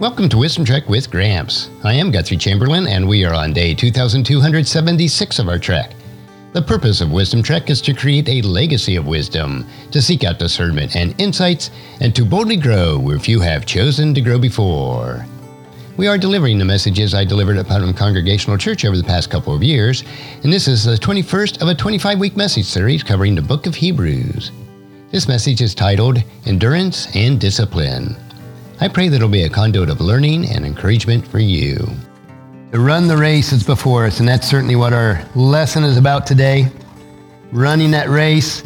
Welcome to Wisdom Trek with Gramps. I am Guthrie Chamberlain, and we are on day 2276 of our trek. The purpose of Wisdom Trek is to create a legacy of wisdom, to seek out discernment and insights, and to boldly grow where few have chosen to grow before. We are delivering the messages I delivered at Putnam Congregational Church over the past couple of years, and this is the 21st of a 25 week message series covering the book of Hebrews. This message is titled Endurance and Discipline. I pray that it'll be a conduit of learning and encouragement for you. To run the race is before us, and that's certainly what our lesson is about today. Running that race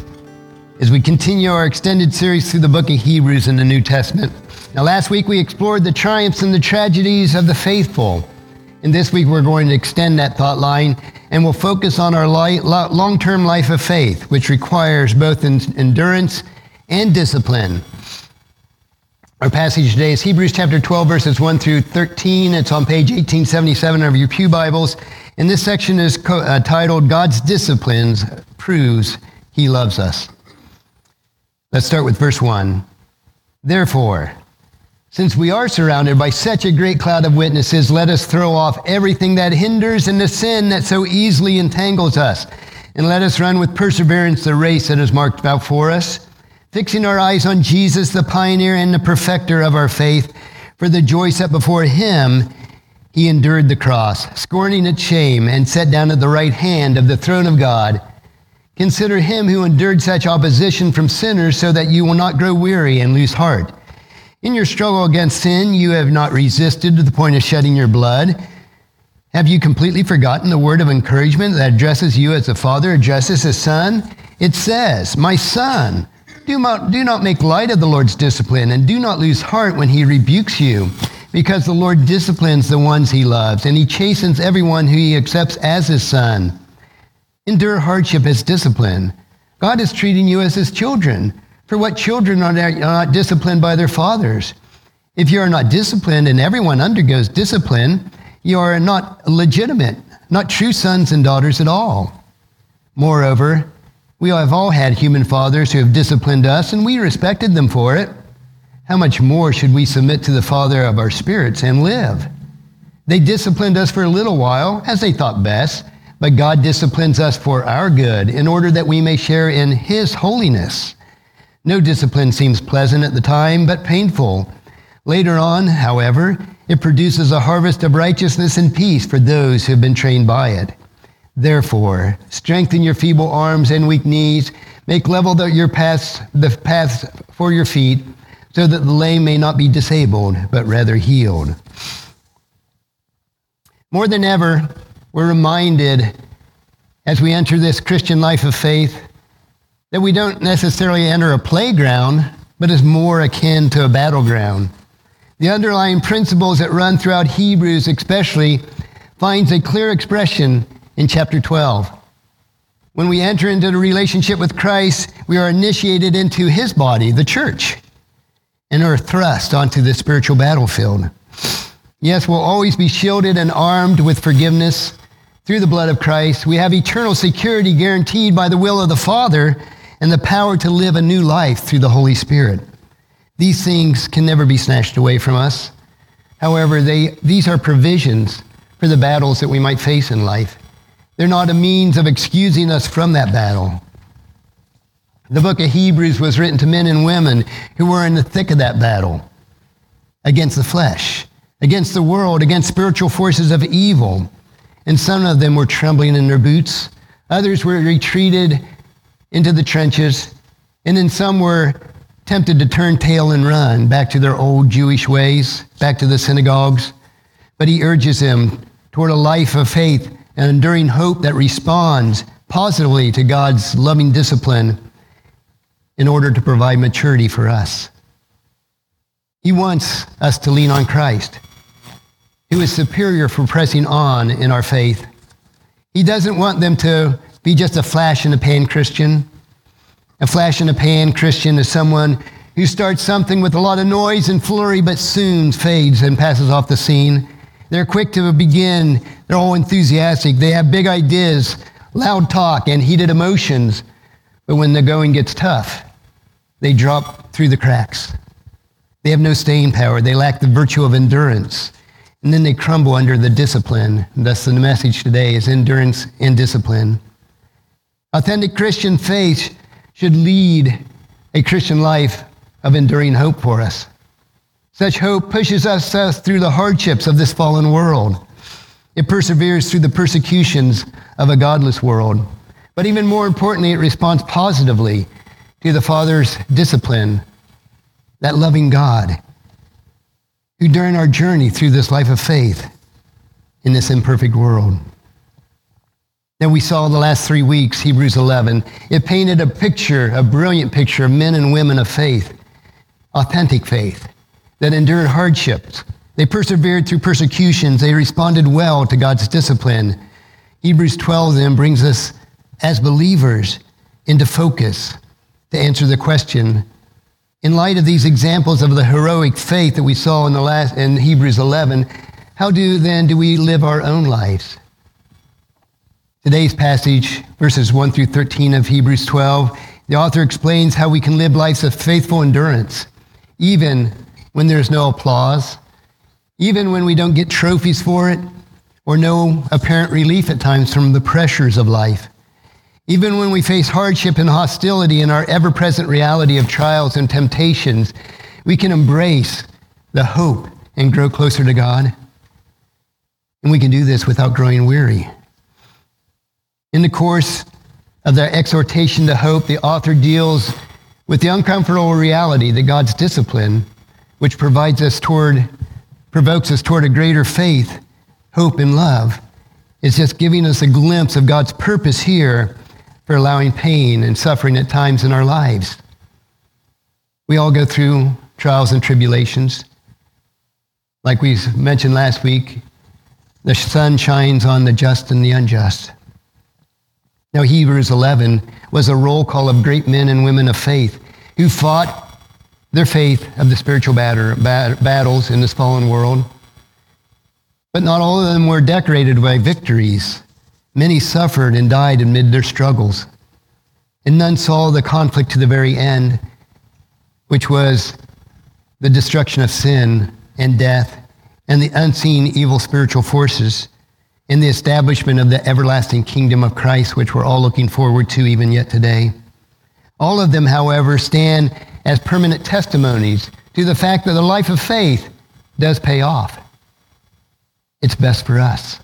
as we continue our extended series through the book of Hebrews in the New Testament. Now, last week we explored the triumphs and the tragedies of the faithful. And this week we're going to extend that thought line and we'll focus on our long term life of faith, which requires both endurance and discipline. Our passage today is Hebrews chapter 12, verses 1 through 13. It's on page 1877 of your Pew Bibles. And this section is co- uh, titled God's Disciplines Proves He Loves Us. Let's start with verse 1. Therefore, since we are surrounded by such a great cloud of witnesses, let us throw off everything that hinders and the sin that so easily entangles us. And let us run with perseverance the race that is marked out for us fixing our eyes on Jesus, the pioneer and the perfecter of our faith. For the joy set before him, he endured the cross, scorning its shame, and sat down at the right hand of the throne of God. Consider him who endured such opposition from sinners so that you will not grow weary and lose heart. In your struggle against sin, you have not resisted to the point of shedding your blood. Have you completely forgotten the word of encouragement that addresses you as a father addresses a son? It says, My son, do not, do not make light of the Lord's discipline, and do not lose heart when he rebukes you, because the Lord disciplines the ones he loves, and he chastens everyone who he accepts as his son. Endure hardship as discipline. God is treating you as his children. For what children are not disciplined by their fathers? If you are not disciplined, and everyone undergoes discipline, you are not legitimate, not true sons and daughters at all. Moreover, we have all had human fathers who have disciplined us, and we respected them for it. How much more should we submit to the Father of our spirits and live? They disciplined us for a little while, as they thought best, but God disciplines us for our good, in order that we may share in His holiness. No discipline seems pleasant at the time, but painful. Later on, however, it produces a harvest of righteousness and peace for those who have been trained by it. Therefore, strengthen your feeble arms and weak knees. Make level the, your paths, the paths for your feet, so that the lame may not be disabled, but rather healed. More than ever, we're reminded as we enter this Christian life of faith that we don't necessarily enter a playground, but is more akin to a battleground. The underlying principles that run throughout Hebrews especially finds a clear expression in chapter 12. When we enter into the relationship with Christ, we are initiated into his body, the church, and are thrust onto the spiritual battlefield. Yes, we'll always be shielded and armed with forgiveness through the blood of Christ. We have eternal security guaranteed by the will of the Father and the power to live a new life through the Holy Spirit. These things can never be snatched away from us. However, they, these are provisions for the battles that we might face in life. They're not a means of excusing us from that battle. The book of Hebrews was written to men and women who were in the thick of that battle against the flesh, against the world, against spiritual forces of evil. And some of them were trembling in their boots. Others were retreated into the trenches. And then some were tempted to turn tail and run back to their old Jewish ways, back to the synagogues. But he urges them toward a life of faith and enduring hope that responds positively to God's loving discipline in order to provide maturity for us. He wants us to lean on Christ, who is superior for pressing on in our faith. He doesn't want them to be just a flash in the pan Christian. A flash in the pan Christian is someone who starts something with a lot of noise and flurry, but soon fades and passes off the scene. They're quick to begin. They're all enthusiastic. They have big ideas, loud talk, and heated emotions. But when the going gets tough, they drop through the cracks. They have no staying power. They lack the virtue of endurance. And then they crumble under the discipline. Thus, the message today is endurance and discipline. Authentic Christian faith should lead a Christian life of enduring hope for us. Such hope pushes us through the hardships of this fallen world. It perseveres through the persecutions of a godless world. But even more importantly, it responds positively to the Father's discipline, that loving God, who during our journey through this life of faith in this imperfect world. Now we saw the last three weeks, Hebrews 11. It painted a picture, a brilliant picture of men and women of faith, authentic faith, that endured hardships. They persevered through persecutions. They responded well to God's discipline. Hebrews 12 then brings us as believers into focus to answer the question in light of these examples of the heroic faith that we saw in the last in Hebrews 11, how do then do we live our own lives? Today's passage, verses 1 through 13 of Hebrews 12, the author explains how we can live lives of faithful endurance, even when there's no applause, even when we don't get trophies for it, or no apparent relief at times from the pressures of life. Even when we face hardship and hostility in our ever present reality of trials and temptations, we can embrace the hope and grow closer to God. And we can do this without growing weary. In the course of their exhortation to hope, the author deals with the uncomfortable reality that God's discipline, which provides us toward, provokes us toward a greater faith, hope, and love, It's just giving us a glimpse of God's purpose here for allowing pain and suffering at times in our lives. We all go through trials and tribulations. Like we mentioned last week, the sun shines on the just and the unjust. Now, Hebrews 11 was a roll call of great men and women of faith who fought their faith of the spiritual batter, bat, battles in this fallen world. But not all of them were decorated by victories. Many suffered and died amid their struggles, and none saw the conflict to the very end, which was the destruction of sin and death and the unseen evil spiritual forces in the establishment of the everlasting kingdom of Christ, which we're all looking forward to even yet today. All of them, however, stand as permanent testimonies to the fact that the life of faith does pay off. It's best for us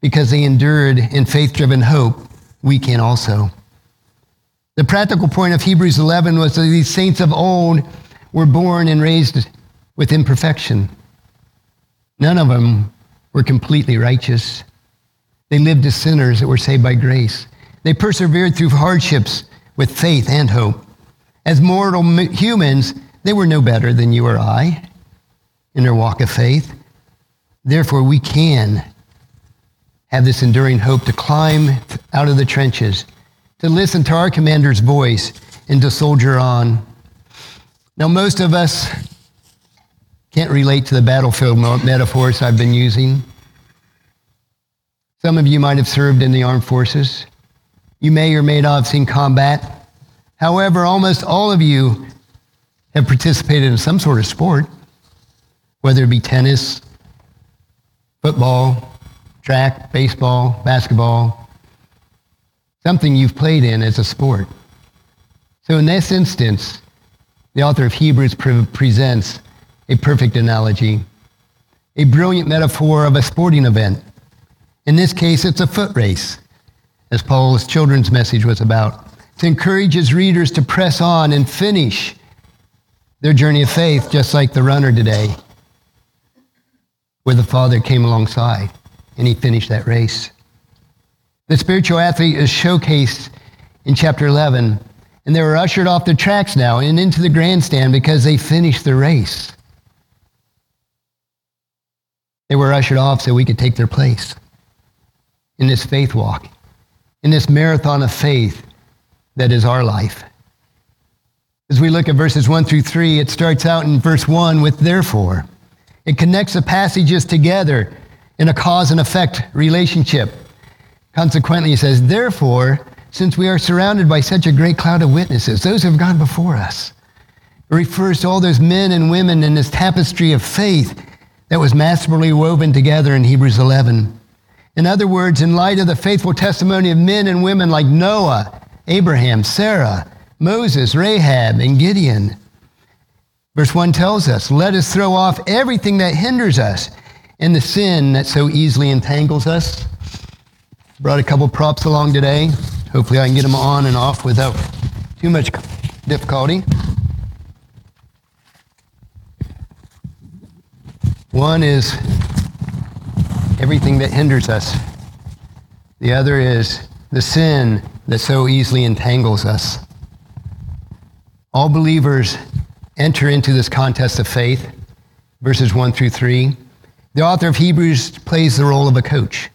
because they endured in faith driven hope, we can also. The practical point of Hebrews 11 was that these saints of old were born and raised with imperfection. None of them were completely righteous. They lived as sinners that were saved by grace. They persevered through hardships with faith and hope. As mortal humans, they were no better than you or I in their walk of faith. Therefore, we can have this enduring hope to climb out of the trenches, to listen to our commander's voice, and to soldier on. Now, most of us can't relate to the battlefield metaphors I've been using. Some of you might have served in the armed forces. You may or may not have seen combat. However, almost all of you have participated in some sort of sport, whether it be tennis, football, track, baseball, basketball, something you've played in as a sport. So in this instance, the author of Hebrews pre- presents a perfect analogy, a brilliant metaphor of a sporting event. In this case, it's a foot race, as Paul's children's message was about, to encourage his readers to press on and finish their journey of faith, just like the runner today, where the Father came alongside and he finished that race. The spiritual athlete is showcased in chapter 11, and they were ushered off the tracks now and into the grandstand because they finished the race. They were ushered off so we could take their place in this faith walk, in this marathon of faith that is our life. As we look at verses 1 through 3, it starts out in verse 1 with therefore. It connects the passages together in a cause and effect relationship. Consequently, he says, Therefore, since we are surrounded by such a great cloud of witnesses, those who have gone before us, It refers to all those men and women in this tapestry of faith that was masterfully woven together in Hebrews 11. In other words, in light of the faithful testimony of men and women like Noah, Abraham, Sarah, Moses, Rahab, and Gideon, verse 1 tells us, Let us throw off everything that hinders us and the sin that so easily entangles us. Brought a couple props along today. Hopefully, I can get them on and off without too much difficulty. One is everything that hinders us. The other is the sin that so easily entangles us. All believers enter into this contest of faith, verses 1 through 3. The author of Hebrews plays the role of a coach,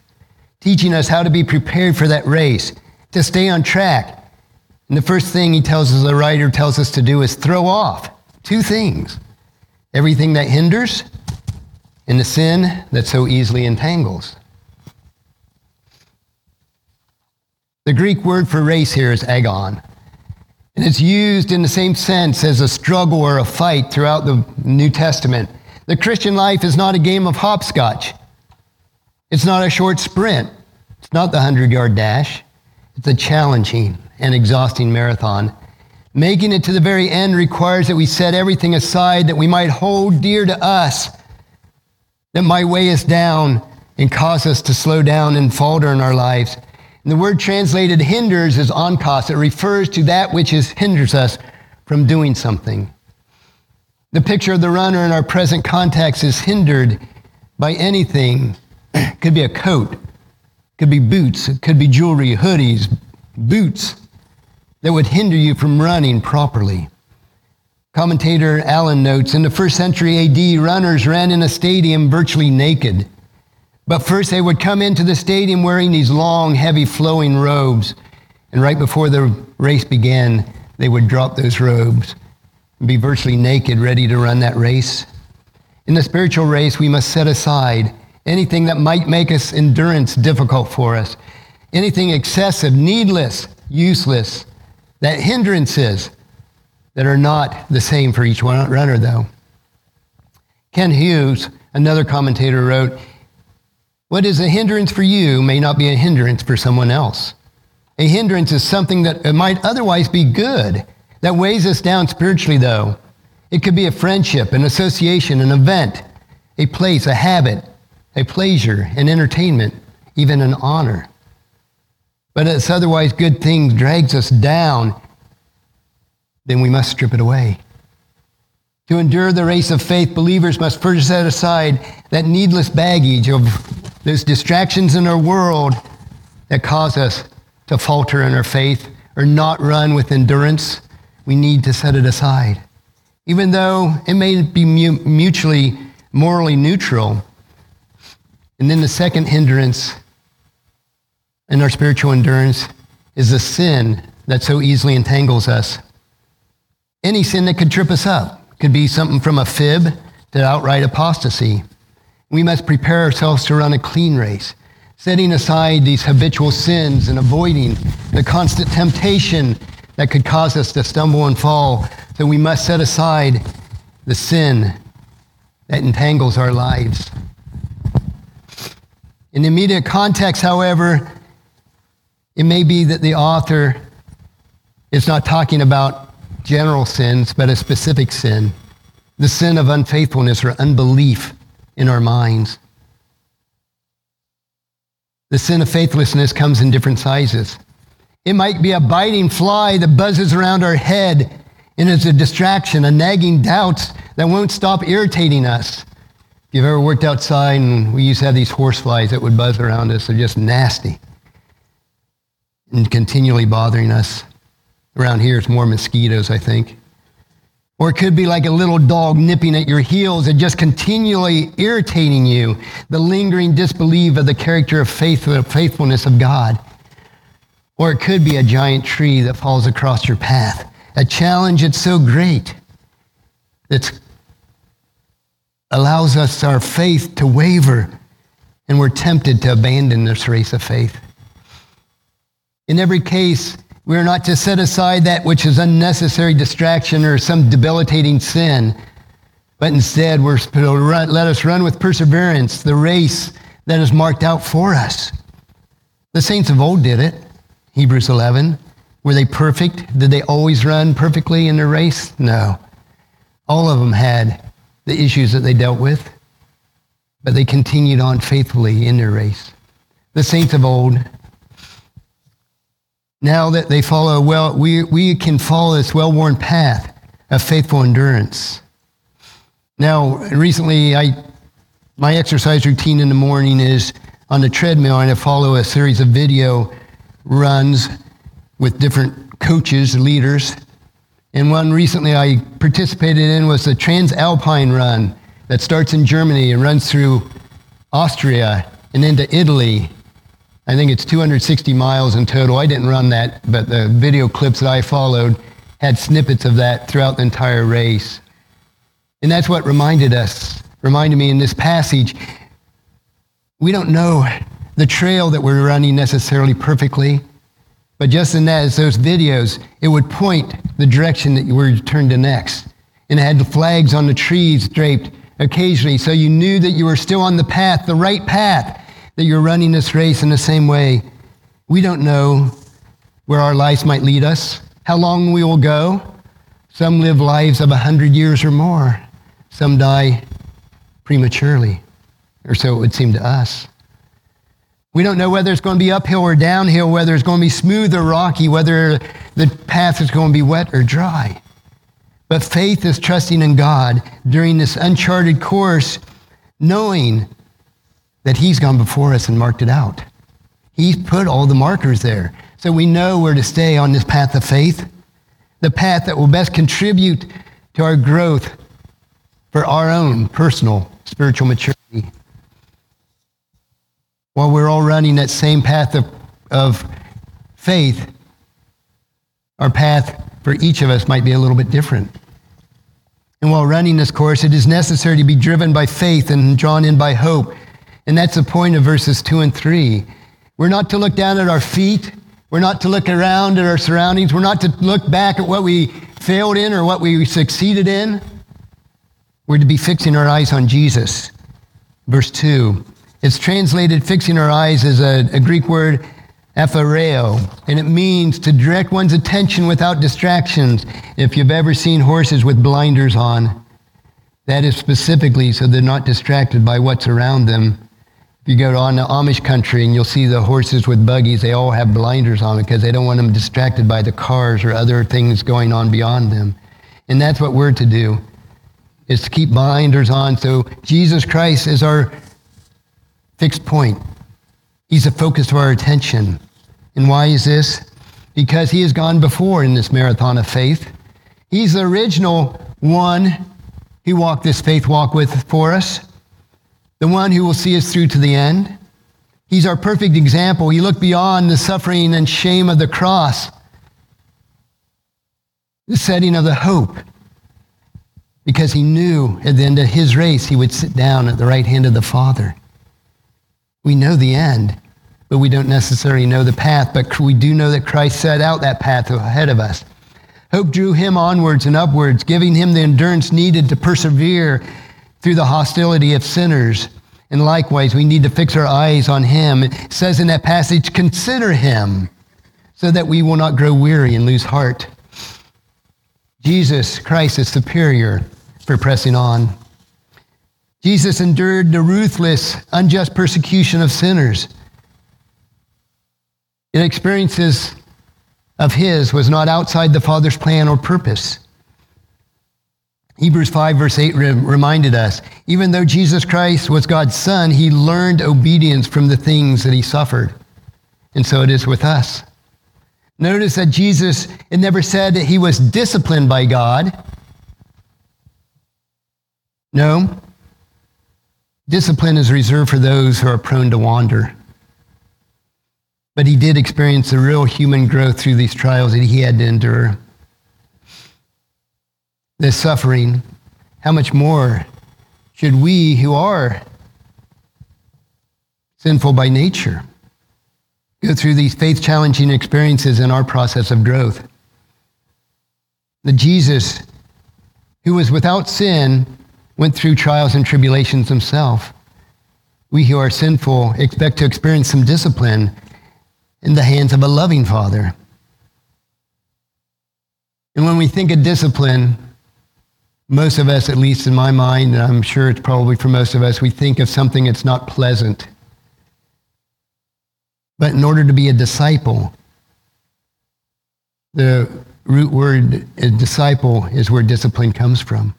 teaching us how to be prepared for that race, to stay on track. And the first thing he tells us, the writer tells us to do is throw off two things everything that hinders and the sin that so easily entangles. The Greek word for race here is agon, and it's used in the same sense as a struggle or a fight throughout the New Testament. The Christian life is not a game of hopscotch. It's not a short sprint. It's not the 100 yard dash. It's a challenging and exhausting marathon. Making it to the very end requires that we set everything aside that we might hold dear to us that might weigh us down and cause us to slow down and falter in our lives. And the word translated hinders is onkos. It refers to that which is, hinders us from doing something. The picture of the runner in our present context is hindered by anything. It could be a coat, could be boots, it could be jewelry, hoodies, boots that would hinder you from running properly. Commentator Allen notes in the first century AD, runners ran in a stadium virtually naked. But first, they would come into the stadium wearing these long, heavy, flowing robes. And right before the race began, they would drop those robes and be virtually naked, ready to run that race. In the spiritual race, we must set aside anything that might make us endurance difficult for us, anything excessive, needless, useless, that hindrances that are not the same for each runner, though. Kent Hughes, another commentator, wrote, What is a hindrance for you may not be a hindrance for someone else. A hindrance is something that might otherwise be good, that weighs us down spiritually, though. It could be a friendship, an association, an event, a place, a habit, a pleasure, an entertainment, even an honor. But it's otherwise good thing drags us down then we must strip it away. To endure the race of faith, believers must first set aside that needless baggage of those distractions in our world that cause us to falter in our faith or not run with endurance. We need to set it aside. Even though it may be mutually morally neutral. And then the second hindrance in our spiritual endurance is the sin that so easily entangles us. Any sin that could trip us up could be something from a fib to outright apostasy. We must prepare ourselves to run a clean race, setting aside these habitual sins and avoiding the constant temptation that could cause us to stumble and fall. So we must set aside the sin that entangles our lives. In the immediate context, however, it may be that the author is not talking about general sins, but a specific sin the sin of unfaithfulness or unbelief in our minds. The sin of faithlessness comes in different sizes. It might be a biting fly that buzzes around our head and is a distraction, a nagging doubt that won't stop irritating us. If you've ever worked outside and we used to have these horse flies that would buzz around us, they're just nasty and continually bothering us. Around here, it's more mosquitoes, I think. Or it could be like a little dog nipping at your heels and just continually irritating you, the lingering disbelief of the character of faith, faithfulness of God. Or it could be a giant tree that falls across your path, a challenge that's so great that allows us our faith to waver and we're tempted to abandon this race of faith. In every case, We are not to set aside that which is unnecessary distraction or some debilitating sin, but instead we're to run, let us run with perseverance the race that is marked out for us. The saints of old did it. Hebrews 11. Were they perfect? Did they always run perfectly in their race? No. All of them had the issues that they dealt with, but they continued on faithfully in their race. The saints of old now that they follow well, we, we can follow this well worn path of faithful endurance. Now, recently, I, my exercise routine in the morning is on the treadmill, and I follow a series of video runs with different coaches, leaders. And one recently I participated in was the Transalpine Run that starts in Germany and runs through Austria and into Italy I think it's 260 miles in total. I didn't run that, but the video clips that I followed had snippets of that throughout the entire race. And that's what reminded us, reminded me in this passage. We don't know the trail that we're running necessarily perfectly, but just in that, as those videos, it would point the direction that you were turned to next. And it had the flags on the trees draped occasionally, so you knew that you were still on the path, the right path that you're running this race in the same way. We don't know where our lives might lead us, how long we will go. Some live lives of 100 years or more. Some die prematurely, or so it would seem to us. We don't know whether it's going to be uphill or downhill, whether it's going to be smooth or rocky, whether the path is going to be wet or dry. But faith is trusting in God during this uncharted course, knowing that He's gone before us and marked it out. He's put all the markers there. So we know where to stay on this path of faith, the path that will best contribute to our growth for our own personal spiritual maturity. While we're all running that same path of, of faith, our path for each of us might be a little bit different. And while running this course, it is necessary to be driven by faith and drawn in by hope and that's the point of verses 2 and 3. We're not to look down at our feet. We're not to look around at our surroundings. We're not to look back at what we failed in or what we succeeded in. We're to be fixing our eyes on Jesus. Verse 2. It's translated fixing our eyes as a, a Greek word, aphaireo, and it means to direct one's attention without distractions. If you've ever seen horses with blinders on, that is specifically so they're not distracted by what's around them you go on the Amish country and you'll see the horses with buggies, they all have blinders on because they don't want them distracted by the cars or other things going on beyond them. And that's what we're to do, is to keep blinders on. So Jesus Christ is our fixed point. He's the focus of our attention. And why is this? Because he has gone before in this marathon of faith. He's the original one who walked this faith walk with for us the one who will see us through to the end. He's our perfect example. He looked beyond the suffering and shame of the cross, the setting of the hope, because he knew at the end of his race he would sit down at the right hand of the Father. We know the end, but we don't necessarily know the path, but we do know that Christ set out that path ahead of us. Hope drew him onwards and upwards, giving him the endurance needed to persevere through the hostility of sinners. And likewise, we need to fix our eyes on him. It says in that passage, consider him so that we will not grow weary and lose heart. Jesus Christ is superior for pressing on. Jesus endured the ruthless, unjust persecution of sinners. The experiences of his was not outside the Father's plan or purpose. Hebrews 5, verse 8 reminded us even though Jesus Christ was God's Son, he learned obedience from the things that he suffered. And so it is with us. Notice that Jesus, it never said that he was disciplined by God. No. Discipline is reserved for those who are prone to wander. But he did experience the real human growth through these trials that he had to endure this suffering, how much more should we who are sinful by nature go through these faith challenging experiences in our process of growth. The Jesus who was without sin went through trials and tribulations himself. We who are sinful expect to experience some discipline in the hands of a loving Father. And when we think of discipline, most of us, at least in my mind, and I'm sure it's probably for most of us, we think of something that's not pleasant. But in order to be a disciple, the root word disciple is where discipline comes from.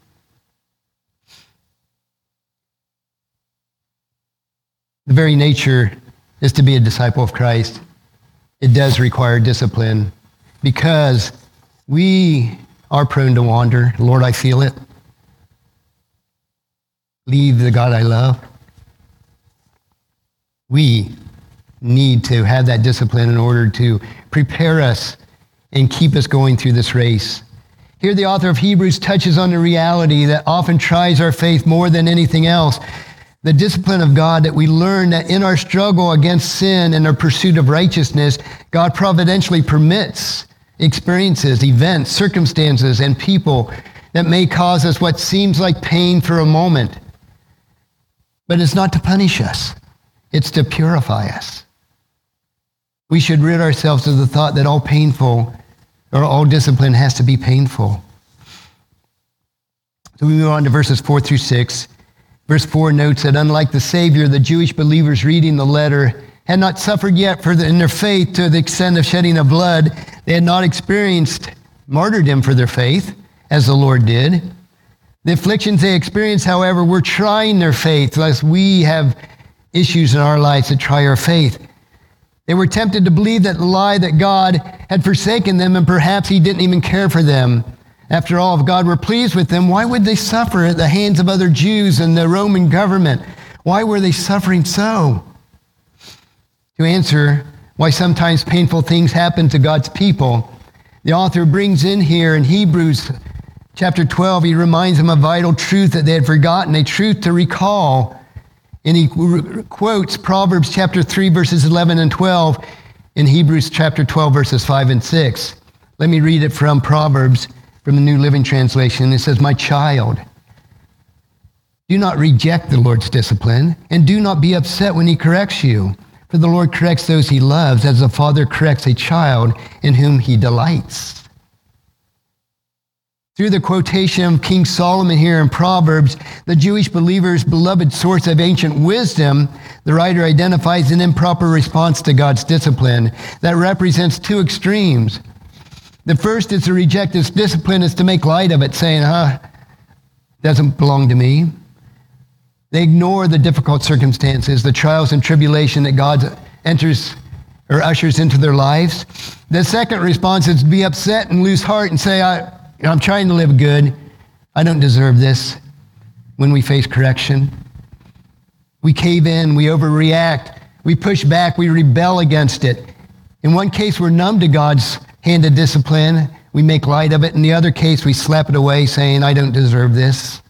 The very nature is to be a disciple of Christ. It does require discipline because we are prone to wander. Lord, I feel it. Leave the God I love. We need to have that discipline in order to prepare us and keep us going through this race. Here, the author of Hebrews touches on the reality that often tries our faith more than anything else. The discipline of God that we learn that in our struggle against sin and our pursuit of righteousness, God providentially permits experiences, events, circumstances, and people that may cause us what seems like pain for a moment. But it's not to punish us, it's to purify us. We should rid ourselves of the thought that all painful or all discipline has to be painful. So we move on to verses 4 through 6. Verse 4 notes that unlike the Savior, the Jewish believers reading the letter had not suffered yet for the, in their faith to the extent of shedding of blood. They had not experienced martyrdom for their faith, as the Lord did. The afflictions they experienced, however, were trying their faith, lest we have issues in our lives that try our faith. They were tempted to believe that lie that God had forsaken them and perhaps he didn't even care for them. After all, if God were pleased with them, why would they suffer at the hands of other Jews and the Roman government? Why were they suffering so? To answer why sometimes painful things happen to God's people, the author brings in here in Hebrews chapter 12, he reminds them a vital truth that they had forgotten, a truth to recall. And he quotes Proverbs chapter 3, verses 11 and 12 in Hebrews chapter 12, verses 5 and 6. Let me read it from Proverbs from the New Living Translation. It says, My child, do not reject the Lord's discipline, and do not be upset when he corrects you. For the Lord corrects those he loves, as a father corrects a child in whom he delights. Through the quotation of King Solomon here in Proverbs, the Jewish believer's beloved source of ancient wisdom, the writer identifies an improper response to God's discipline that represents two extremes. The first is to reject this discipline, is to make light of it, saying, huh, doesn't belong to me. They ignore the difficult circumstances, the trials and tribulation that God enters or ushers into their lives. The second response is to be upset and lose heart and say, I, I'm trying to live good. I don't deserve this when we face correction. We cave in, we overreact, we push back, we rebel against it. In one case, we're numb to God's hand of discipline. We make light of it. In the other case, we slap it away, saying, I don't deserve this.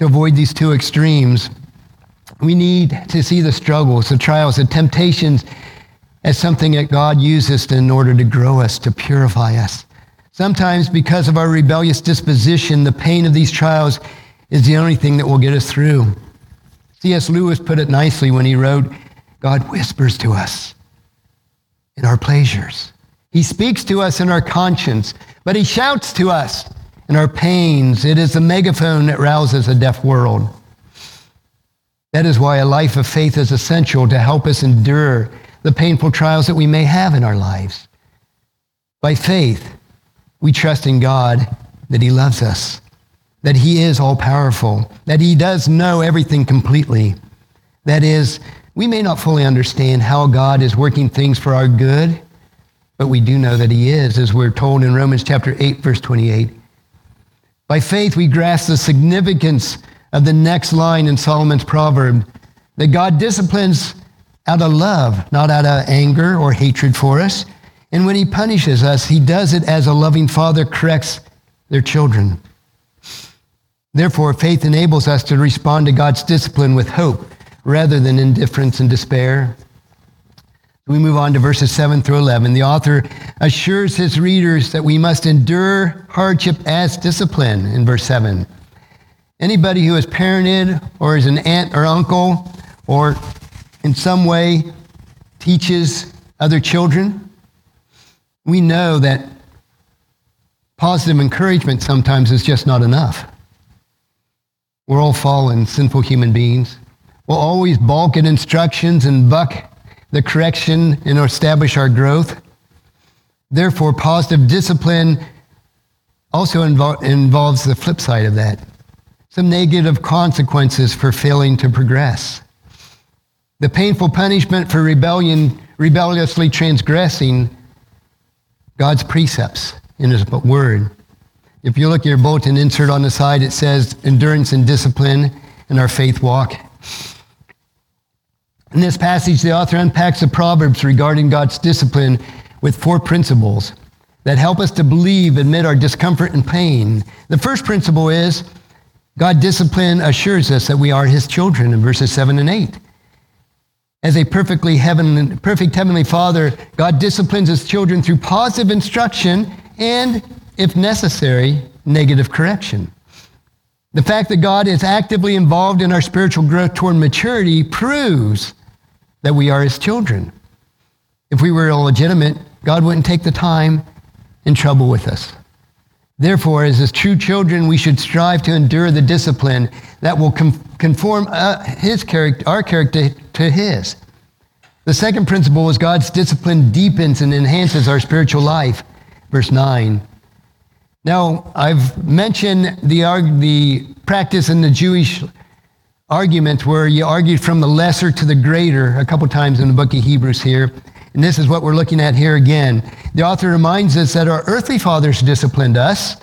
To avoid these two extremes, we need to see the struggles, the trials, the temptations as something that God uses in order to grow us, to purify us. Sometimes, because of our rebellious disposition, the pain of these trials is the only thing that will get us through. C.S. Lewis put it nicely when he wrote, God whispers to us in our pleasures. He speaks to us in our conscience, but he shouts to us in our pains. It is the megaphone that rouses a deaf world. That is why a life of faith is essential to help us endure the painful trials that we may have in our lives. By faith, we trust in God that He loves us, that He is all powerful, that He does know everything completely. That is, we may not fully understand how God is working things for our good, but we do know that He is, as we're told in Romans chapter 8, verse 28. By faith, we grasp the significance of the next line in Solomon's proverb that God disciplines out of love, not out of anger or hatred for us. And when he punishes us, he does it as a loving father corrects their children. Therefore, faith enables us to respond to God's discipline with hope rather than indifference and despair. We move on to verses 7 through 11. The author assures his readers that we must endure hardship as discipline in verse 7. Anybody who is parented or is an aunt or uncle or in some way teaches other children, we know that positive encouragement sometimes is just not enough. We're all fallen, sinful human beings. We'll always balk at instructions and buck the correction and establish our growth. Therefore, positive discipline also invo- involves the flip side of that some negative consequences for failing to progress. The painful punishment for rebellion, rebelliously transgressing God's precepts in His Word. If you look at your bulletin insert on the side, it says endurance and discipline in our faith walk. In this passage, the author unpacks the Proverbs regarding God's discipline with four principles that help us to believe amid our discomfort and pain. The first principle is God discipline assures us that we are his children in verses 7 and 8. As a perfectly heaven, perfect heavenly father, God disciplines his children through positive instruction and, if necessary, negative correction. The fact that God is actively involved in our spiritual growth toward maturity proves that we are his children. If we were illegitimate, God wouldn't take the time and trouble with us. Therefore, as his true children, we should strive to endure the discipline that will conform uh, his character, our character to his. The second principle is God's discipline deepens and enhances our spiritual life. Verse 9. Now, I've mentioned the, the practice in the Jewish argument where you argued from the lesser to the greater a couple times in the book of Hebrews here. And this is what we're looking at here again. The author reminds us that our earthly fathers disciplined us,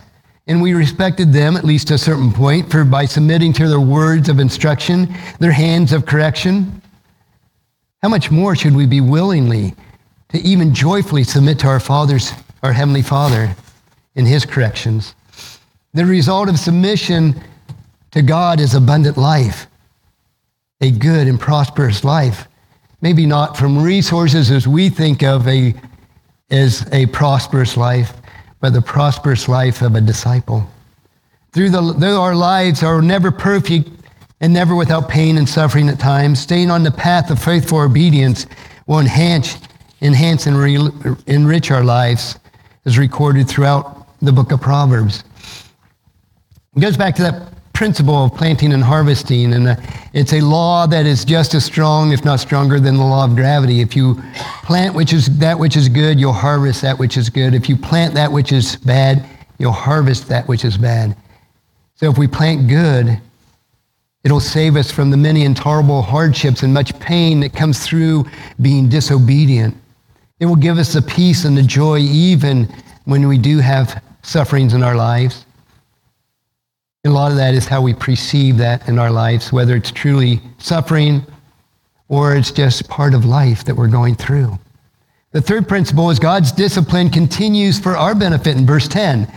and we respected them at least to a certain point for by submitting to their words of instruction, their hands of correction. How much more should we be willingly to even joyfully submit to our Father's, our Heavenly Father, in His corrections? The result of submission to God is abundant life a good and prosperous life. Maybe not from resources as we think of a, as a prosperous life, but the prosperous life of a disciple. Through the, though our lives are never perfect and never without pain and suffering at times, staying on the path of faithful obedience will enhance, enhance and re, enrich our lives, as recorded throughout the book of Proverbs. It goes back to that principle of planting and harvesting, and uh, it's a law that is just as strong, if not stronger, than the law of gravity. If you plant which is that which is good, you'll harvest that which is good. If you plant that which is bad, you'll harvest that which is bad. So if we plant good, it'll save us from the many intolerable hardships and much pain that comes through being disobedient. It will give us the peace and the joy even when we do have sufferings in our lives. A lot of that is how we perceive that in our lives, whether it's truly suffering or it's just part of life that we're going through. The third principle is God's discipline continues for our benefit in verse 10.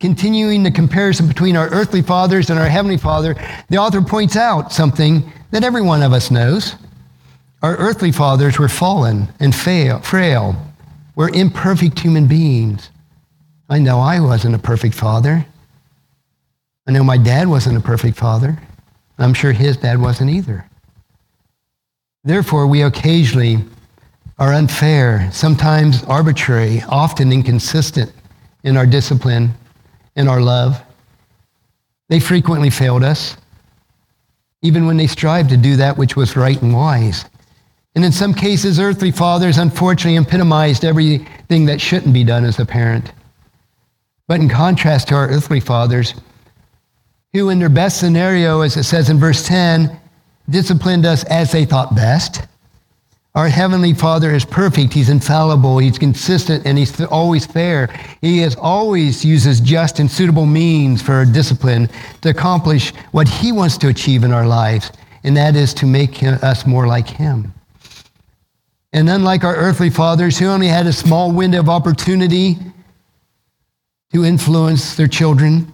Continuing the comparison between our earthly fathers and our heavenly father, the author points out something that every one of us knows. Our earthly fathers were fallen and fail, frail. We're imperfect human beings. I know I wasn't a perfect father. I know my dad wasn't a perfect father. I'm sure his dad wasn't either. Therefore, we occasionally are unfair, sometimes arbitrary, often inconsistent in our discipline, in our love. They frequently failed us, even when they strived to do that which was right and wise. And in some cases, earthly fathers unfortunately epitomized everything that shouldn't be done as a parent. But in contrast to our earthly fathers, who, in their best scenario, as it says in verse 10, disciplined us as they thought best. Our Heavenly Father is perfect. He's infallible. He's consistent and He's always fair. He has always uses just and suitable means for discipline to accomplish what He wants to achieve in our lives, and that is to make us more like Him. And unlike our earthly fathers who only had a small window of opportunity to influence their children,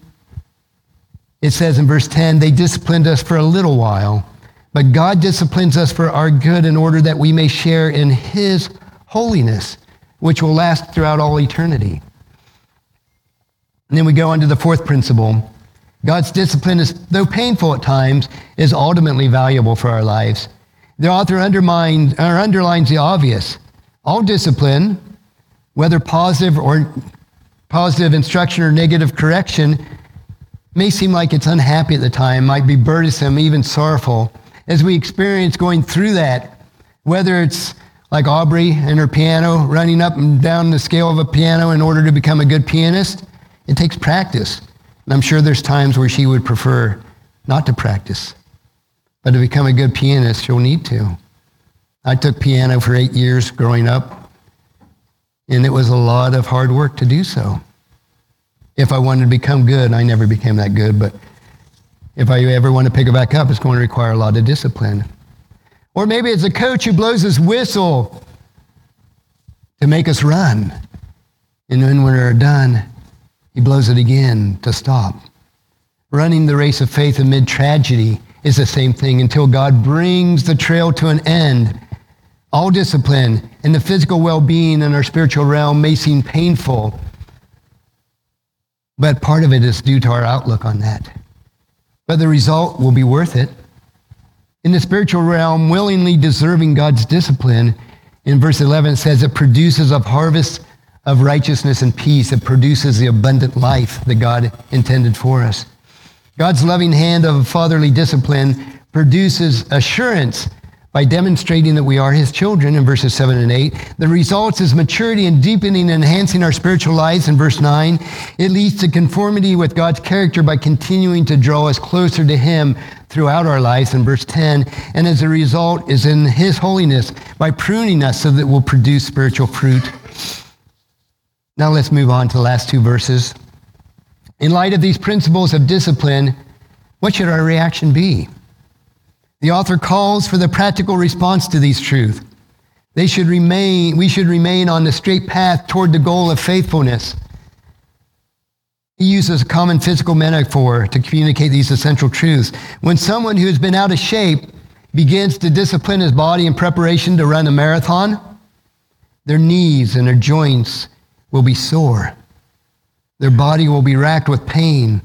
it says in verse 10, they disciplined us for a little while, but God disciplines us for our good in order that we may share in his holiness, which will last throughout all eternity. And then we go on to the fourth principle. God's discipline is, though painful at times, is ultimately valuable for our lives. The author undermines, or underlines the obvious. All discipline, whether positive or positive instruction or negative correction, may seem like it's unhappy at the time, might be burdensome, even sorrowful. As we experience going through that, whether it's like Aubrey and her piano, running up and down the scale of a piano in order to become a good pianist, it takes practice. And I'm sure there's times where she would prefer not to practice. But to become a good pianist, she'll need to. I took piano for eight years growing up, and it was a lot of hard work to do so. If I wanted to become good, I never became that good, but if I ever want to pick it back up, it's going to require a lot of discipline. Or maybe it's a coach who blows his whistle to make us run. And then when we're done, he blows it again to stop. Running the race of faith amid tragedy is the same thing until God brings the trail to an end. All discipline and the physical well being in our spiritual realm may seem painful, but part of it is due to our outlook on that. But the result will be worth it. In the spiritual realm, willingly deserving God's discipline, in verse 11 it says it produces a harvest of righteousness and peace. It produces the abundant life that God intended for us. God's loving hand of fatherly discipline produces assurance by demonstrating that we are his children in verses 7 and 8. The results is maturity and deepening and enhancing our spiritual lives in verse 9. It leads to conformity with God's character by continuing to draw us closer to him throughout our lives in verse 10. And as a result is in his holiness by pruning us so that we'll produce spiritual fruit. Now let's move on to the last two verses. In light of these principles of discipline, what should our reaction be? The author calls for the practical response to these truths. They should remain, we should remain on the straight path toward the goal of faithfulness. He uses a common physical metaphor to communicate these essential truths. When someone who has been out of shape begins to discipline his body in preparation to run a marathon, their knees and their joints will be sore. Their body will be racked with pain.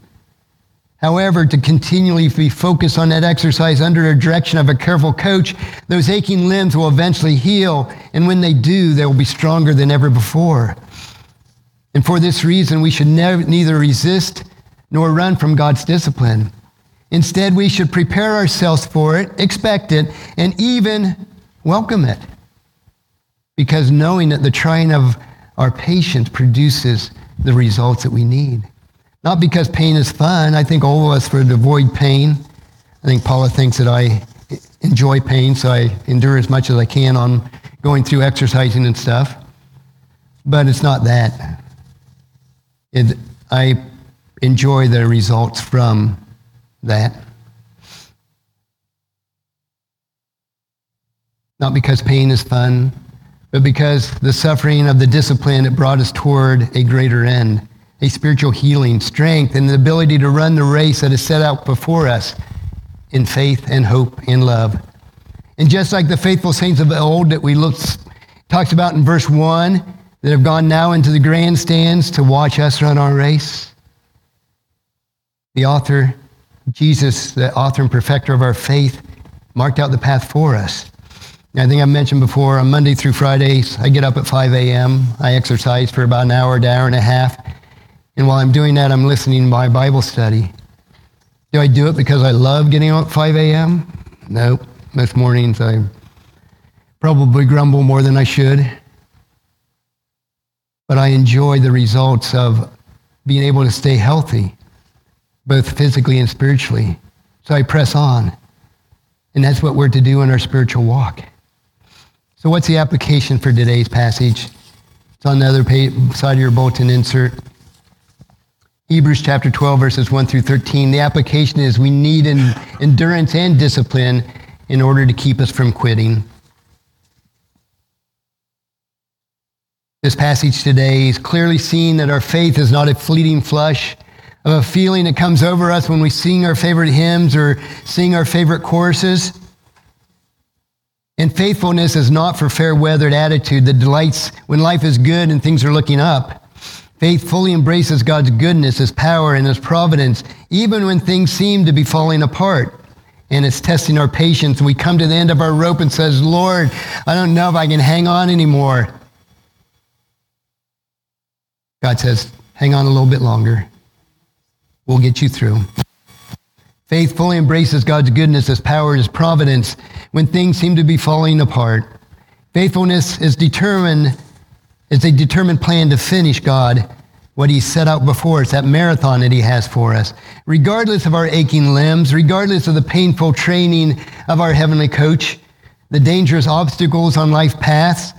However, to continually be focused on that exercise under the direction of a careful coach, those aching limbs will eventually heal. And when they do, they will be stronger than ever before. And for this reason, we should neither resist nor run from God's discipline. Instead, we should prepare ourselves for it, expect it, and even welcome it. Because knowing that the trying of our patience produces the results that we need. Not because pain is fun. I think all of us would avoid pain. I think Paula thinks that I enjoy pain, so I endure as much as I can on going through exercising and stuff. But it's not that. It, I enjoy the results from that. Not because pain is fun, but because the suffering of the discipline, it brought us toward a greater end, a spiritual healing, strength, and the ability to run the race that is set out before us in faith and hope and love. And just like the faithful saints of old that we looked, talks about in verse 1, that have gone now into the grandstands to watch us run our race, the author, Jesus, the author and perfecter of our faith, marked out the path for us. I think I mentioned before, on Monday through Fridays, I get up at 5 a.m. I exercise for about an hour, an hour and a half. And while I'm doing that, I'm listening my Bible study. Do I do it because I love getting up at 5 a.m.? No. Most mornings I probably grumble more than I should. But I enjoy the results of being able to stay healthy, both physically and spiritually. So I press on. And that's what we're to do in our spiritual walk. So what's the application for today's passage? It's on the other page, side of your bulletin insert. Hebrews chapter 12, verses 1 through 13. The application is we need an endurance and discipline in order to keep us from quitting. This passage today is clearly seeing that our faith is not a fleeting flush of a feeling that comes over us when we sing our favorite hymns or sing our favorite choruses. And faithfulness is not for fair weathered attitude that delights when life is good and things are looking up. Faith fully embraces God's goodness, His power, and His providence, even when things seem to be falling apart. And it's testing our patience. We come to the end of our rope and says, Lord, I don't know if I can hang on anymore. God says, hang on a little bit longer. We'll get you through. Faith fully embraces God's goodness, His power, His providence when things seem to be falling apart. Faithfulness is determined, is a determined plan to finish God what He set out before us, that marathon that He has for us. Regardless of our aching limbs, regardless of the painful training of our heavenly coach, the dangerous obstacles on life paths,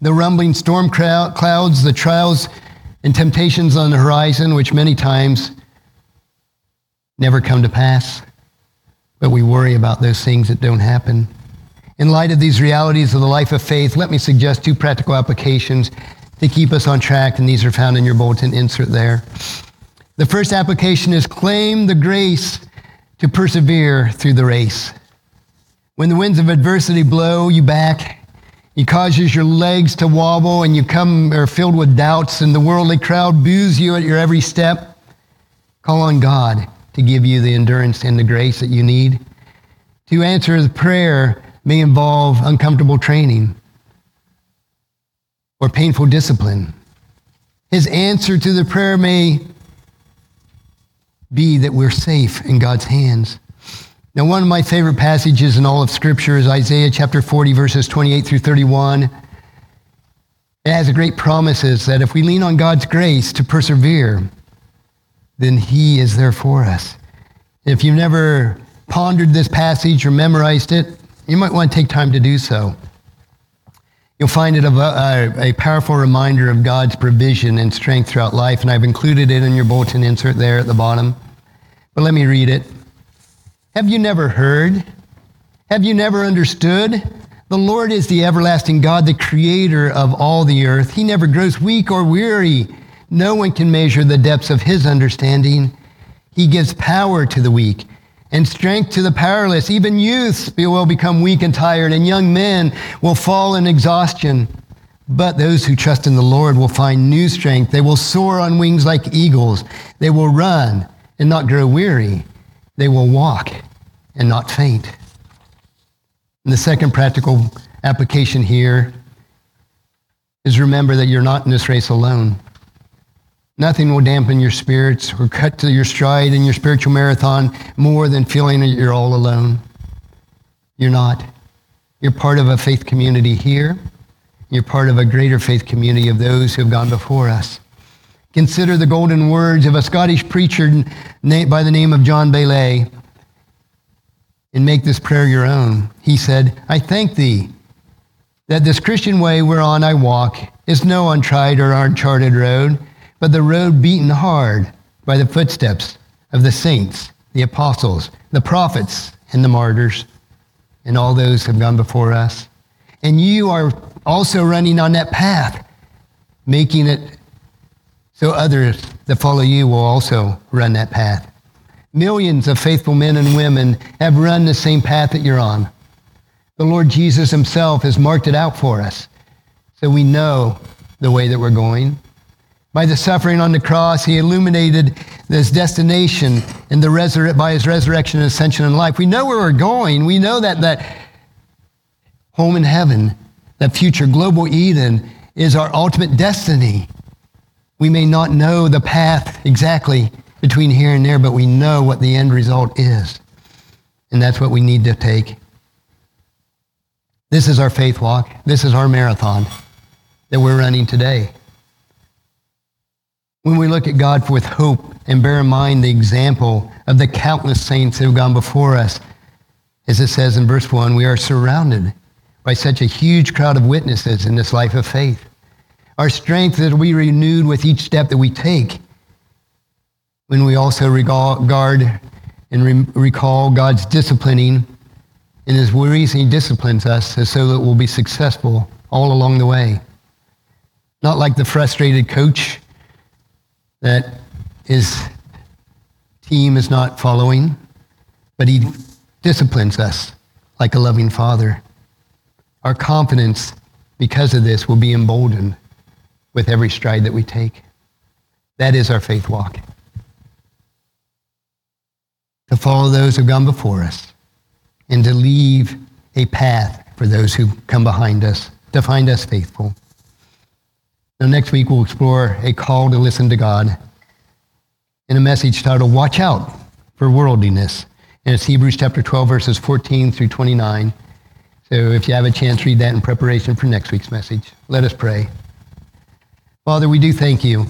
the rumbling storm clouds, the trials and temptations on the horizon, which many times never come to pass, but we worry about those things that don't happen. In light of these realities of the life of faith, let me suggest two practical applications to keep us on track, and these are found in your bulletin insert there. The first application is claim the grace to persevere through the race. When the winds of adversity blow you back, it causes your legs to wobble and you come are filled with doubts and the worldly crowd boos you at your every step. Call on God to give you the endurance and the grace that you need. To answer the prayer may involve uncomfortable training or painful discipline. His answer to the prayer may be that we're safe in God's hands. Now, one of my favorite passages in all of Scripture is Isaiah chapter 40, verses 28 through 31. It has great promises that if we lean on God's grace to persevere, then he is there for us. If you've never pondered this passage or memorized it, you might want to take time to do so. You'll find it a, a, powerful reminder of God's provision and strength throughout life, and I've included it in your bulletin insert there at the bottom. But let me read it. Have you never heard? Have you never understood? The Lord is the everlasting God, the creator of all the earth. He never grows weak or weary. No one can measure the depths of his understanding. He gives power to the weak and strength to the powerless. Even youths will become weak and tired, and young men will fall in exhaustion. But those who trust in the Lord will find new strength. They will soar on wings like eagles. They will run and not grow weary. They will walk and not faint. And the second practical application here is remember that you're not in this race alone. Nothing will dampen your spirits or cut to your stride in your spiritual marathon more than feeling that you're all alone. You're not. You're part of a faith community here. You're part of a greater faith community of those who have gone before us. Consider the golden words of a Scottish preacher by the name of John Baillie and make this prayer your own. He said, I thank thee that this Christian way whereon I walk is no untried or uncharted road but the road beaten hard by the footsteps of the saints, the apostles, the prophets, and the martyrs, and all those who have gone before us. And you are also running on that path, making it so others that follow you will also run that path. Millions of faithful men and women have run the same path that you're on. The Lord Jesus himself has marked it out for us. So we know the way that we're going. By the suffering on the cross, he illuminated this destination in the resur- by his resurrection and ascension and life. We know where we're going. We know that that home in heaven, that future global Eden, is our ultimate destiny. We may not know the path exactly between here and there, but we know what the end result is. And that's what we need to take. This is our faith walk. This is our marathon that we're running today. When we look at God with hope and bear in mind the example of the countless saints who have gone before us, as it says in verse 1, we are surrounded by such a huge crowd of witnesses in this life of faith. Our strength is we renewed with each step that we take. When we also regard and recall God's disciplining and his reason he disciplines us so that we'll be successful all along the way. Not like the frustrated coach that his team is not following, but he disciplines us like a loving father. Our confidence, because of this, will be emboldened with every stride that we take. That is our faith walk. To follow those who've gone before us and to leave a path for those who come behind us to find us faithful. Now, next week, we'll explore a call to listen to God in a message titled Watch Out for Worldliness. And it's Hebrews chapter 12, verses 14 through 29. So if you have a chance, read that in preparation for next week's message. Let us pray. Father, we do thank you.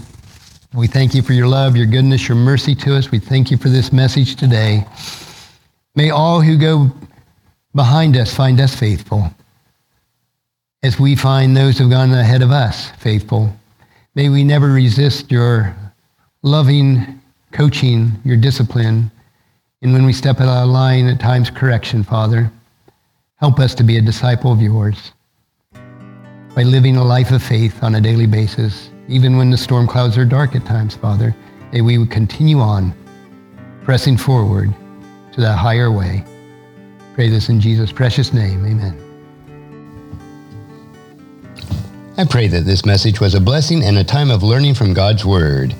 We thank you for your love, your goodness, your mercy to us. We thank you for this message today. May all who go behind us find us faithful as we find those who have gone ahead of us faithful. May we never resist your loving coaching, your discipline, and when we step out of line at times, correction, Father. Help us to be a disciple of yours by living a life of faith on a daily basis, even when the storm clouds are dark at times, Father. May we would continue on, pressing forward to that higher way. Pray this in Jesus' precious name. Amen. I pray that this message was a blessing and a time of learning from God's Word.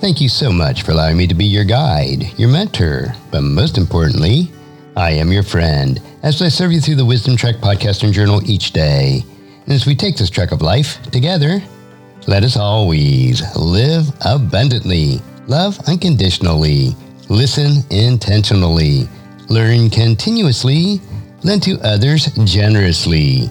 Thank you so much for allowing me to be your guide, your mentor, but most importantly, I am your friend as I serve you through the Wisdom Trek podcast and journal each day. And as we take this trek of life together, let us always live abundantly, love unconditionally, listen intentionally, learn continuously, lend to others generously